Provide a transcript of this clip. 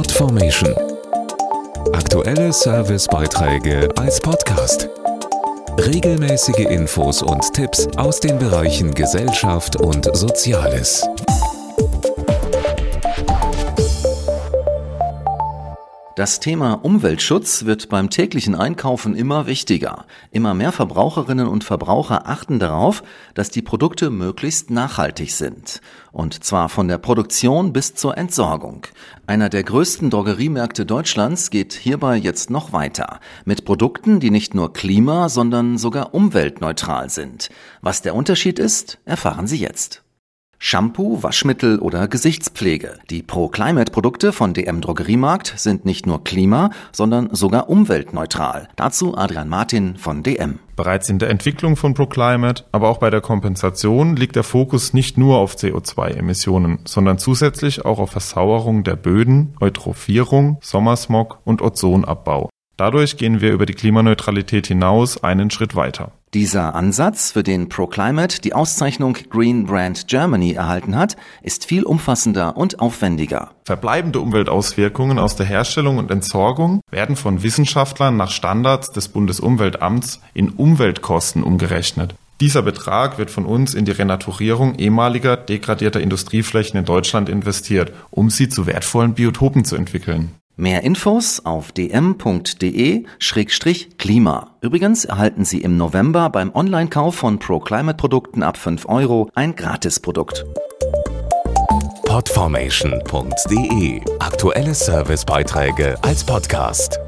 Podformation. Aktuelle Servicebeiträge als Podcast. Regelmäßige Infos und Tipps aus den Bereichen Gesellschaft und Soziales. Das Thema Umweltschutz wird beim täglichen Einkaufen immer wichtiger. Immer mehr Verbraucherinnen und Verbraucher achten darauf, dass die Produkte möglichst nachhaltig sind. Und zwar von der Produktion bis zur Entsorgung. Einer der größten Drogeriemärkte Deutschlands geht hierbei jetzt noch weiter. Mit Produkten, die nicht nur klima, sondern sogar umweltneutral sind. Was der Unterschied ist, erfahren Sie jetzt. Shampoo, Waschmittel oder Gesichtspflege. Die Pro-Climate-Produkte von DM Drogeriemarkt sind nicht nur klima, sondern sogar umweltneutral. Dazu Adrian Martin von DM. Bereits in der Entwicklung von ProClimate, aber auch bei der Kompensation liegt der Fokus nicht nur auf CO2-Emissionen, sondern zusätzlich auch auf Versauerung der Böden, Eutrophierung, Sommersmog und Ozonabbau. Dadurch gehen wir über die Klimaneutralität hinaus einen Schritt weiter. Dieser Ansatz, für den ProClimate die Auszeichnung Green Brand Germany erhalten hat, ist viel umfassender und aufwendiger. Verbleibende Umweltauswirkungen aus der Herstellung und Entsorgung werden von Wissenschaftlern nach Standards des Bundesumweltamts in Umweltkosten umgerechnet. Dieser Betrag wird von uns in die Renaturierung ehemaliger degradierter Industrieflächen in Deutschland investiert, um sie zu wertvollen Biotopen zu entwickeln. Mehr Infos auf dm.de-klima. Übrigens erhalten Sie im November beim Online-Kauf von ProClimate-Produkten ab 5 Euro ein Gratisprodukt. Podformation.de Aktuelle Servicebeiträge als Podcast.